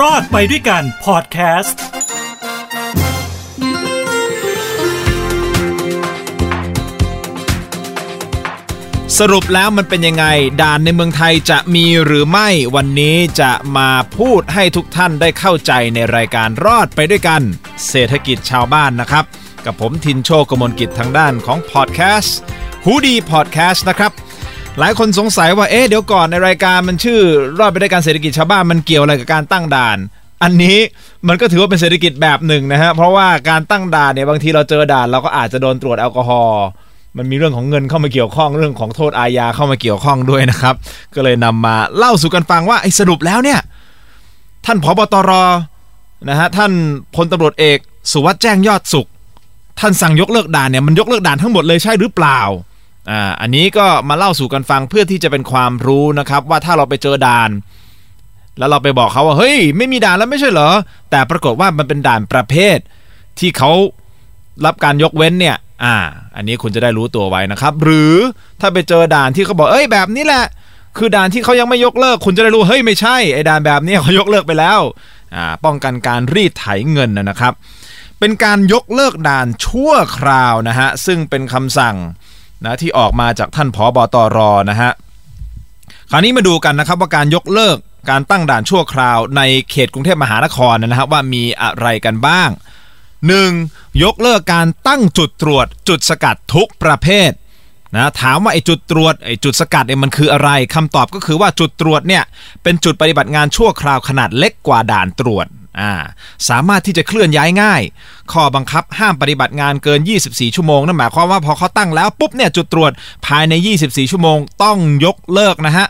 รอดไปด้วยกันพอดแคสต์สรุปแล้วมันเป็นยังไง ด่านในเมืองไทยจะมีหรือไม่วันนี้จะมาพูดให้ทุกท่านได้เข้าใจในรายการรอดไปด้วยกัน เศรษฐกิจชาวบ้านนะครับ กับผมทินโชกมลกิจทางด้านของพอดแคสต์หูดีพอดแคสต์นะครับ หลายคนสงสัยว่าเอ๊ะเดี๋ยวก่อนในรายการมันชื่อ รอดไปได้วยการเศรษฐกิจชาวบ้านมันเกี่ยวอะไรกับการตั้งด่าน อันนี้มันก็ถือว่าเป็นเศรษฐกิจแบบหนึ่งนะฮะเพราะว่าการตั้งด่านเนี่ยบางทีเราเจอด่านเราก็อาจจะโดนตรวจแอลกอฮอล์มันมีเรื่องของเงินเข้ามาเกี่ยวข้องเรื่องของโทษอาญาเข้ามาเกี่ยวข้องด้วยนะครับ ก็เลยนำมาเล่าสู่กันฟังว่าไอ้สรุปแล้วเนี่ย ท่านผบตรนะฮะท่านพลตำรวจเอก สุวัสด์แจ้งยอดสุข ท่านสั่งยกเลิกด่านเนี่ยมันยกเลิกด่านทั้งหมดเลยใช่หรือเปล่า อ่าอันนี้ก็มาเล่าสู่กันฟังเพื่อที่จะเป็นความรู้นะครับว่าถ้าเราไปเจอด่าน แล้วเราไปบอกเขาว่าเฮ้ย ไม่มีด่านแล้วไม่ใช่เหรอ แต่ปรากฏว่ามันเป็นด่านประเภท ที่เขารับการยกเว้นเนี่ยอ่า อันนี้คุณจะได้รู้ตัวไว้นะครับ หรือถ้าไปเจอด่านที่เขาบอกเอ้ยแบบนี้แหละ คือด่านที่เขายังไม่ยกเลิก คุณจะได้รู้เฮ้ยไม่ใช่ไอ้ด่านแบบนี้เขายกเลิกไปแล้วอ่าป้องกันการรีดไถเงินนะครับ เป็นการยกเลิกด่านชั่วคราวนะฮะซึ่งเป็นคำสั่ง นะที่ออกมาจากท่านผอบอตรนะฮะคราวนี้มาดูกันนะครับว่าการยกเลิกการตั้งด่านชั่วคราวในเขตกรุงเทพมหานครนะครับว่ามีอะไรกันบ้าง 1. ยกเลิกการตั้งจุดตรวจจุดสกัดทุกประเภทนะถามว่าไอ้จุดตรวจไอ้จุดสกัดเนี่ยมันคืออะไรคำตอบก็คือว่าจุดตรวจเนี่ยเป็นจุดปฏิบัติงานชั่วคราวขนาดเล็กกว่าด่านตรวจ อ่าสามารถที่จะเคลื่อนย้ายง่าย ข้อบังคับห้ามปฏิบัติงานเกิน 24 ชั่วโมงนั่นหมายความว่าพอเขาตั้งแล้วปุ๊บเนี่ยจุดตรวจภายใน 24 ชั่วโมงต้องยกเลิกนะฮะ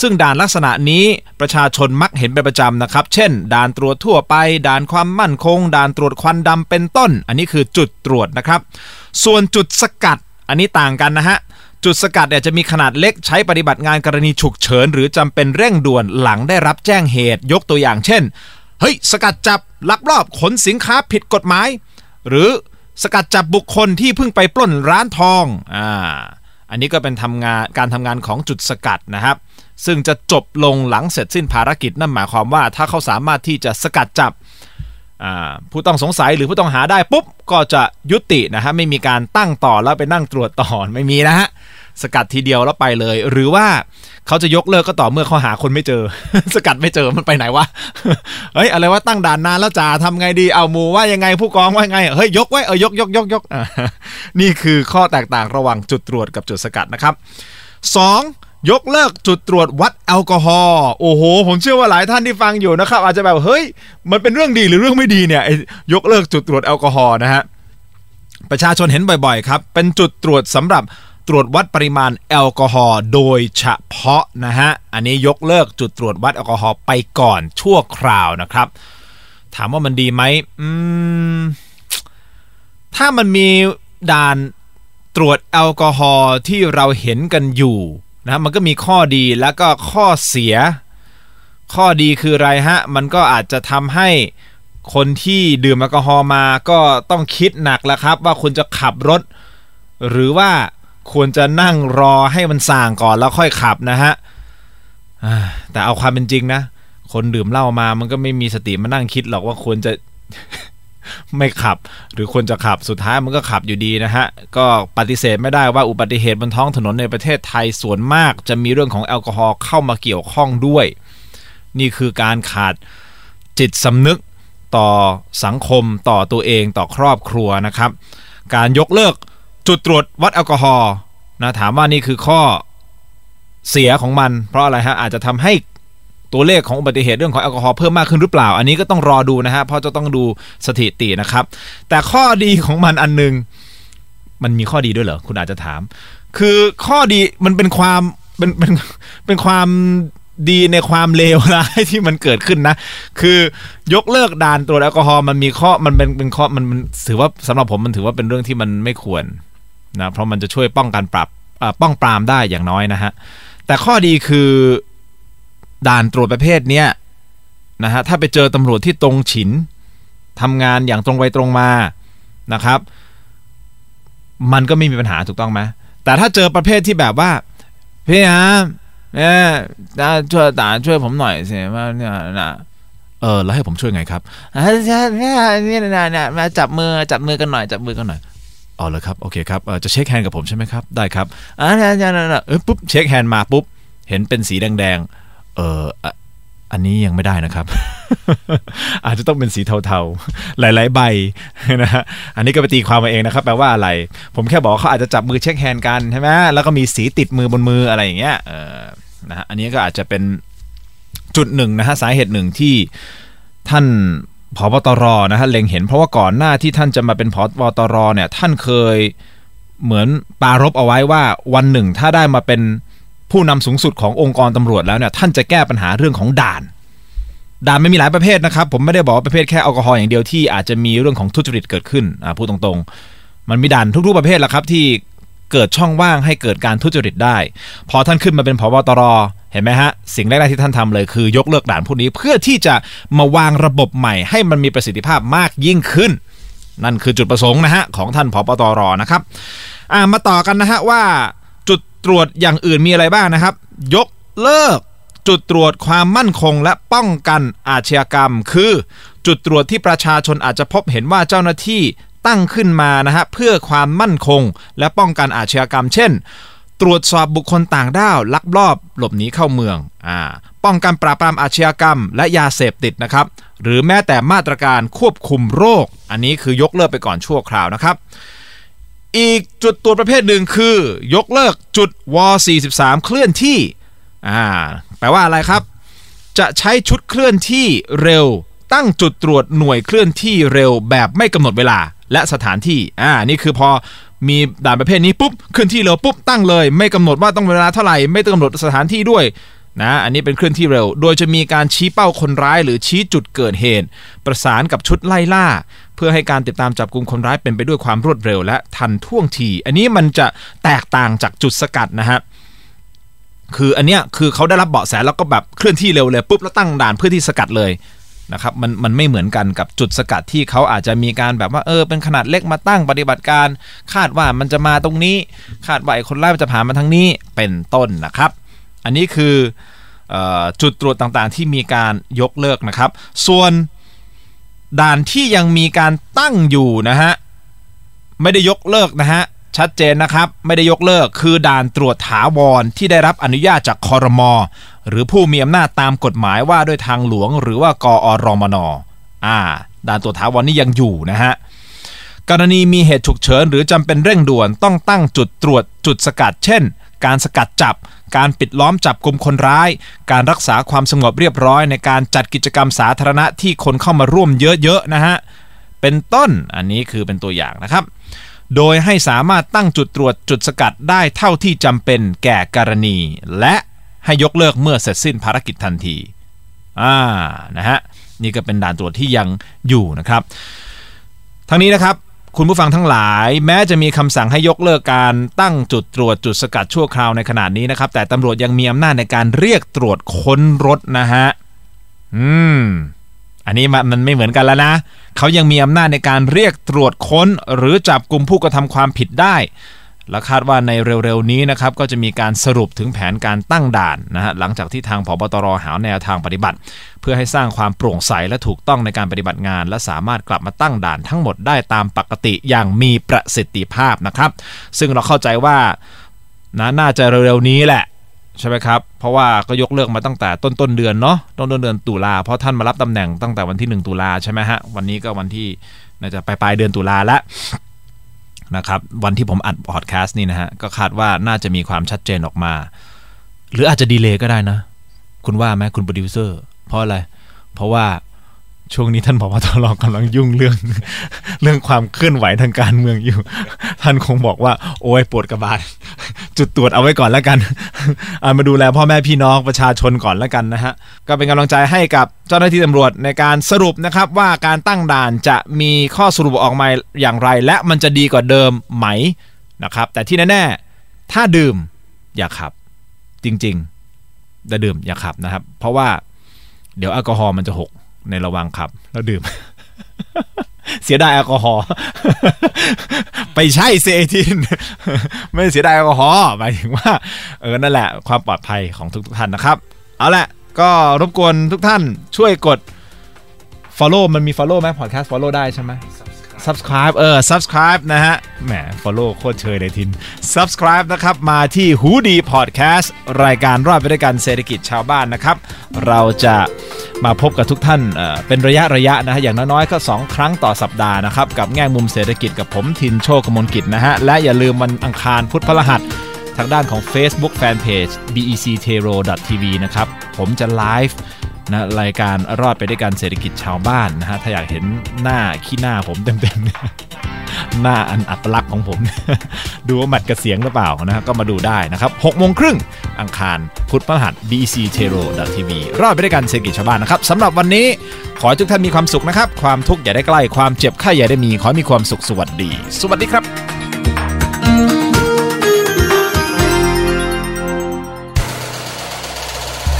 ซึ่งด่านลักษณะนี้ประชาชนมักเห็นเป็นประจำนะครับ เช่น ด่านตรวจทั่วไป ด่านความมั่นคง ด่านตรวจควันดำเป็นต้น อันนี้คือจุดตรวจนะครับ ส่วนจุดสกัดอันนี้ต่างกันนะฮะจุดสกัดเนี่ยจะมีขนาดเล็กใช้ปฏิบัติงานกรณีฉุกเฉิน หรือจำเป็นเร่งด่วนหลังได้รับแจ้งเหตุ ยกตัวอย่างเช่น เฮ้ย สกัดจับลักลอบขนสินค้าผิดกฎหมาย หรือสกัดจับบุคคลที่เพิ่งไปปล้นร้านทองอ่าอันนี้ก็เป็นทำงานการทำงานของจุดสกัดนะครับ ซึ่งจะจบลงหลังเสร็จสิ้นภารกิจนั่นหมายความว่าถ้าเขาสามารถที่จะสกัดจับผู้ต้องสงสัยหรือผู้ต้องหาได้ปุ๊บ ก็จะยุตินะฮะไม่มีการตั้งต่อแล้วไปนั่งตรวจต่อไม่มีนะฮะ สกัดทีเดียวแล้วไปเลย หรือว่าเขาจะยกเลิกก็ต่อเมื่อเขาหาคนไม่เจอ สกัดไม่เจอมันไปไหนวะเฮ้ยอะไรว่าตั้งด่านนานแล้วจ่าทำไงดีเอามูว่ายังไงผู้กองว่าไงเฮ้ยยกไว้เออยกยกยกยกนี่คือข้อแตกต่างระหว่างจุดตรวจกับจุดสกัดนะครับ 2. ยกเลิกจุดตรวจวัดแอลกอฮอล์โอ้โห ผมเชื่อว่าหลายท่านที่ฟังอยู่นะครับ อาจจะแบบเฮ้ย มันเป็นเรื่องดีหรือเรื่องไม่ดีเนี่ยยกเลิกจุดตรวจแอลกอฮอล์นะฮะประชาชนเห็นบ่อยๆครับ เป็นจุดตรวจสำหรับ ตรวจวัดปริมาณแอลกอฮอล์โดยเฉพาะนะฮะ อันนี้ยกเลิกจุดตรวจวัดแอลกอฮอล์ไปก่อนชั่วคราวนะครับ ถามว่ามันดีไหมอืม ถ้ามันมีด่านตรวจแอลกอฮอล์ที่เราเห็นกันอยู่นะมันก็มีข้อดีแล้วก็ข้อเสีย ข้อดีคืออะไรฮะ มันก็อาจจะทำให้คนที่ดื่มแอลกอฮอล์มาก็ต้องคิดหนักแล้วครับ ว่าคุณจะขับรถ หรือว่า ควรจะนั่งรอให้มันส่างก่อนแล้วค่อยขับนะฮะแต่เอาความเป็นจริงนะ คนดื่มเหล้ามามันก็ไม่มีสติมานั่งคิดหรอกว่าควรจะไม่ขับ หรือควรจะขับสุดท้ายมันก็ขับอยู่ดีนะฮะ ก็ปฏิเสธไม่ได้ว่าอุบัติเหตุบนท้องถนนในประเทศไทยส่วนมาก จะมีเรื่องของแอลกอฮอล์เข้ามาเกี่ยวข้องด้วย นี่คือการขาดจิตสำนึกต่อสังคมต่อตัวเองต่อครอบครัวนะครับ การยกเลิก จุดตรวจวัดแอลกอฮอล์นะถามว่านี่คือข้อเสียของมัน เพราะอะไรฮะอาจจะทำให้ตัวเลขของอุบัติเหตุเรื่องของแอลกอฮอล์เพิ่มมากขึ้นหรือเปล่า อันนี้ก็ต้องรอดูนะฮะเพราะจะต้องดูสถิตินะครับ แต่ข้อดีของมันอันนึง มันมีข้อดีด้วยเหรอคุณอาจจะถาม คือข้อดีมันเป็นความเป็นเป็นเป็นความดีในความเลวร้ายที่มันเกิดขึ้นนะ คือยกเลิกด่านตรวจแอลกอฮอล์มันมีข้อมันเป็นเป็นข้อมันมันถือว่าสำหรับผมมันถือว่าเป็นเรื่องที่มันไม่ควร นะเพราะมันจะช่วยป้องกันปรับป้องปรามได้อย่างน้อยนะฮะแต่ข้อดีคือด่านตรวจประเภทเนี้ยนะฮะถ้าไปเจอตำรวจที่ตรงฉินทำงานอย่างตรงไปตรงมานะครับ มันก็ไม่มีปัญหาถูกต้องไหมแต่ถ้าเจอประเภทที่แบบว่าพี่ฮะเนี่ยช่วยตาช่วยผมหน่อยสิว่าเนี่ยนะเออแล้วให้ผมช่วยไงครับนี่ยเนี่ยเนี่ยเนี่ยมาจับมือจับมือกันหน่อยจับมือกันหน่อย อ๋อเหรอครับ โอเคครับจะ shake hand กับผมใช่ไหมครับ ได้ครับอ่าเนี่ยเนี่ยเนี่ยเออปุ๊บ shake hand มาปุ๊บ เห็นเป็นสีแดงๆ เอออะอันนี้ยังไม่ได้นะครับ อาจจะต้องเป็นสีเทาๆ หลายๆ ใบนะฮะ อันนี้ก็ไปตีความมาเองนะครับ แปลว่าอะไร ผมแค่บอกเขาอาจจะจับมือเช็คแฮนด์กันใช่ไหมแล้วก็มีสีติดมือบนมืออะไรอย่างเงี้ยเออนะฮะ อันนี้ก็อาจจะเป็นจุดหนึ่งนะฮะ สาเหตุหนึ่งที่ท่าน ผบตรนะฮะเล็งเห็นเพราะว่าก่อนหน้าที่ท่านจะมาเป็นผบตรเนี่ยท่านเคยเหมือนปารบเอาไว้ว่าวันหนึ่งถ้าได้มาเป็นผู้นำสูงสุดขององค์กรตำรวจแล้วเนี่ยท่านจะแก้ปัญหาเรื่องของด่าน ด่านไม่มีหลายประเภทนะครับ ผมไม่ได้บอกว่าประเภทแค่แอลกอฮอล์อย่างเดียวที่อาจจะมีเรื่องของทุจริตเกิดขึ้นอ่าพูดตรงๆ มันมีด่านทุกๆประเภทแหละครับที่เกิดช่องว่างให้เกิดการทุจริตได้ พอท่านขึ้นมาเป็นผบตร เห็นไหมฮะ สิ่งแรกๆที่ท่านทำเลยคือยกเลิกด่านพวกนี้เพื่อที่จะมาวางระบบใหม่ให้มันมีประสิทธิภาพมากยิ่งขึ้น นั่นคือจุดประสงค์นะฮะของท่านผบตรนะครับามาต่อกันนะฮะว่าจุดตรวจอย่างอื่นมีอะไรบ้างนะครับ ยกเลิกจุดตรวจความมั่นคงและป้องกันอาชญากรรม คือจุดตรวจที่ประชาชนอาจจะพบเห็นว่าเจ้าหน้าที่ตั้งขึ้นมานะฮะเพื่อความมั่นคงและป้องกันอาชญากรรม เช่น ตรวจสอบบุคคลต่างด้าวลักลอบหลบหนีเข้าเมืองอ่าป้องกันปราบปรามอาชญากรรม และยาเสพติดนะครับ หรือแม้แต่มาตรการควบคุมโรค อันนี้คือยกเลิกไปก่อนชั่วคราวนะครับ อีกจุดตรวจประเภทหนึ่งคือ ยกเลิกจุดว43 เคลื่อนที่อ่าแปลว่าอะไรครับ จะใช้ชุดเคลื่อนที่เร็ว ตั้งจุดตรวจหน่วยเคลื่อนที่เร็วแบบไม่กำหนดเวลาและสถานที่อ่านี่คือพอ มีด่านประเภทนี้ปุ๊บเคลื่อนที่เร็วปุ๊บตั้งเลย ไม่กำหนดว่าต้องเวลาเท่าไหร่ไม่ต้องกำหนดสถานที่ด้วยนะอันนี้เป็นเคลื่อนที่เร็ว โดยจะมีการชี้เป้าคนร้ายหรือชี้จุดเกิดเหตุ ประสานกับชุดไล่ล่า เพื่อให้การติดตามจับกลุ่มคนร้ายเป็นไปด้วยความรวดเร็วและทันท่วงที อันนี้มันจะแตกต่างจากจุดสกัดนะฮะคืออันเนี้ยคือเขาได้รับเบาะแสแล้วก็แบบเคลื่อนที่เร็วเลยปุ๊บแล้วตั้งด่านเพื่อที่สกัดเลย นะครับมันมันไม่เหมือนกันกับจุดสกัดที่เขาอาจจะมีการแบบว่าเออเป็นขนาดเล็กมาตั้งปฏิบัติการ คาดว่ามันจะมาตรงนี้ คาดว่าไอ้คนร้ายมันจะผ่านมาทางนี้เป็นต้นนะครับ อันนี้คือออจุดตรวจต่างๆ ที่มีการยกเลิกนะครับ ส่วนด่านที่ยังมีการตั้งอยู่นะฮะไม่ได้ยกเลิกนะฮะ ชัดเจนนะครับ ไม่ได้ยกเลิกคือด่านตรวจถาวรที่ได้รับอนุญาตจากคอรมอหรือผู้มีอำนาจตามกฎหมายว่าด้วยทางหลวง หรือว่ากอรมนอ่า ด่านตรวจถาวรนี่ยังอยู่นะฮะกรณีมีเหตุฉุกเฉินหรือจำเป็นเร่งด่วนต้องตั้งจุดตรวจจุดสกัด เช่น การสกัดจับ การปิดล้อมจับกลุ่มคนร้าย การรักษาความสงบเรียบร้อย ในการจัดกิจกรรมสาธารณะที่คนเข้ามาร่วมเยอะๆนะฮะเป็นต้นอันนี้คือเป็นตัวอย่างนะครับ โดยให้สามารถตั้งจุดตรวจจุดสกัดได้เท่าที่จำเป็นแก่กรณี และให้ยกเลิกเมื่อเสร็จสิ้นภารกิจทันทีอ่านะฮะนี่ก็เป็นด่านตรวจที่ยังอยู่นะครับ ทั้งนี้นะครับคุณผู้ฟังทั้งหลาย แม้จะมีคำสั่งให้ยกเลิกการตั้งจุดตรวจจุดสกัดชั่วคราวในขณะนี้นะครับ แต่ตำรวจยังมีอำนาจในการเรียกตรวจค้นรถนะฮะอืม อันนี้มันไม่เหมือนกันแล้วนะเขายังมีอำนาจในการเรียกตรวจค้น หรือจับกลุ่มผู้กระทำความผิดได้และคาดว่าในเร็วๆนี้นะครับก็จะมีการสรุปถึงแผนการตั้งด่านนะฮะหลังจากที่ทางพบตรหาแนวทางปฏิบัติ เพื่อให้สร้างความโปร่งใสและถูกต้องในการปฏิบัติงาน และสามารถกลับมาตั้งด่านทั้งหมดได้ตามปกติอย่างมีประสิทธิภาพนะครับ ซึ่งเราเข้าใจว่านะน่าจะเร็วๆนี้แหละ ใช่ไหมครับ เพราะว่าก็ยกเลิกมาตั้งแต่ต้นต้นเดือนเนาะต้นต้นเดือนตุลาเพราะท่านมารับตำแหน่งตั้งแต่วันที่ 1 ตุลาใช่ไหมฮะ วันนี้ก็วันที่น่าจะปลายปลายเดือนตุลาแล้วนะครับวันที่ผมอัดพอดแคสต์นี่นะฮะ ก็คาดว่าน่าจะมีความชัดเจนออกมา หรืออาจจะ delay ก็ได้นะ คุณว่าไหมคุณโปรดิวเซอร์เพราะอะไร เพราะว่าช่วงนี้ท่านผบตรกำลังยุ่งเรื่อง เรื่องความเคลื่อนไหวทางการเมืองอยู่ ท่านคงบอกว่า โอ้ยปวดกระบาล จุดตรวจเอาไว้ก่อนแล้วกัน มาดูแลพ่อแม่พี่น้องประชาชนก่อนแล้วกันนะฮะ ก็เป็นกำลังใจให้กับเจ้าหน้าที่ตำรวจในการสรุปนะครับว่าการตั้งด่านจะมีข้อสรุปออกมาอย่างไร และมันจะดีกว่าเดิมไหมนะครับ แต่ที่แน่ๆถ้าดื่มอย่าขับ จริงๆจะดื่มอย่าขับนะครับ เพราะว่าเดี๋ยวแอลกอฮอล์มันจะหกในระว่างขับ แล้วดื่ม เสียดายแอลกอฮอล์ไปใช่เซทินไม่เสียดายแอลกอฮอล์หมายถึงว่าเออนั่นแหละความปลอดภัยของทุกๆท่านนะครับ เอาละก็รบกวนทุกท่านช่วยกด follow มันมี follow ไหม podcast follow ได้ใช่ไหม subscribe เออ subscribe นะฮะ แหม follow โคตรเชยเลยทิน subscribe นะครับ มาที่หูดี podcast รายการรอดไปด้วยกันเศรษฐกิจชาวบ้านนะครับ เราจะ มาพบกับทุกท่านเป็นระยะระยะนะฮะอย่างน้อยๆก็ 2 ครั้งต่อสัปดาห์นะครับ กับแง่มุมเศรษฐกิจกับผมทินโชคกมลกิจนะฮะ และอย่าลืมวันอังคารพุธพฤหัสทางด้านของ Facebook Fanpage bectero.tv นะครับ ผมจะไลฟ์นะรายการรอดไปด้วยกันเศรษฐกิจชาวบ้านนะฮะ ถ้าอยากเห็นหน้าขี้หน้าผมเต็มๆ หน้าอันอัปลักษณ์ของผม ดูว่าแมทกับเสียงหรือเปล่านะฮะก็มาดูได้นะครับ6โมงครึ่งอังคาร พุธพฤหัส bctero tv รอดไปด้วยกันเศรษฐกิจชาวบ้านนะครับสำหรับวันนี้ขอให้ทุกท่านมีความสุขนะครับ ความทุกข์อย่าได้ใกล้ ความเจ็บไข้อย่าได้มี ขอให้มีความสุขสวัสดี สวัสดีครับ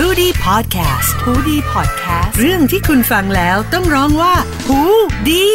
h o ดีพอดแคสต์ฮูดีพอดแคสต์ เรื่องที่คุณฟังแล้วต้องร้องว่าหูดี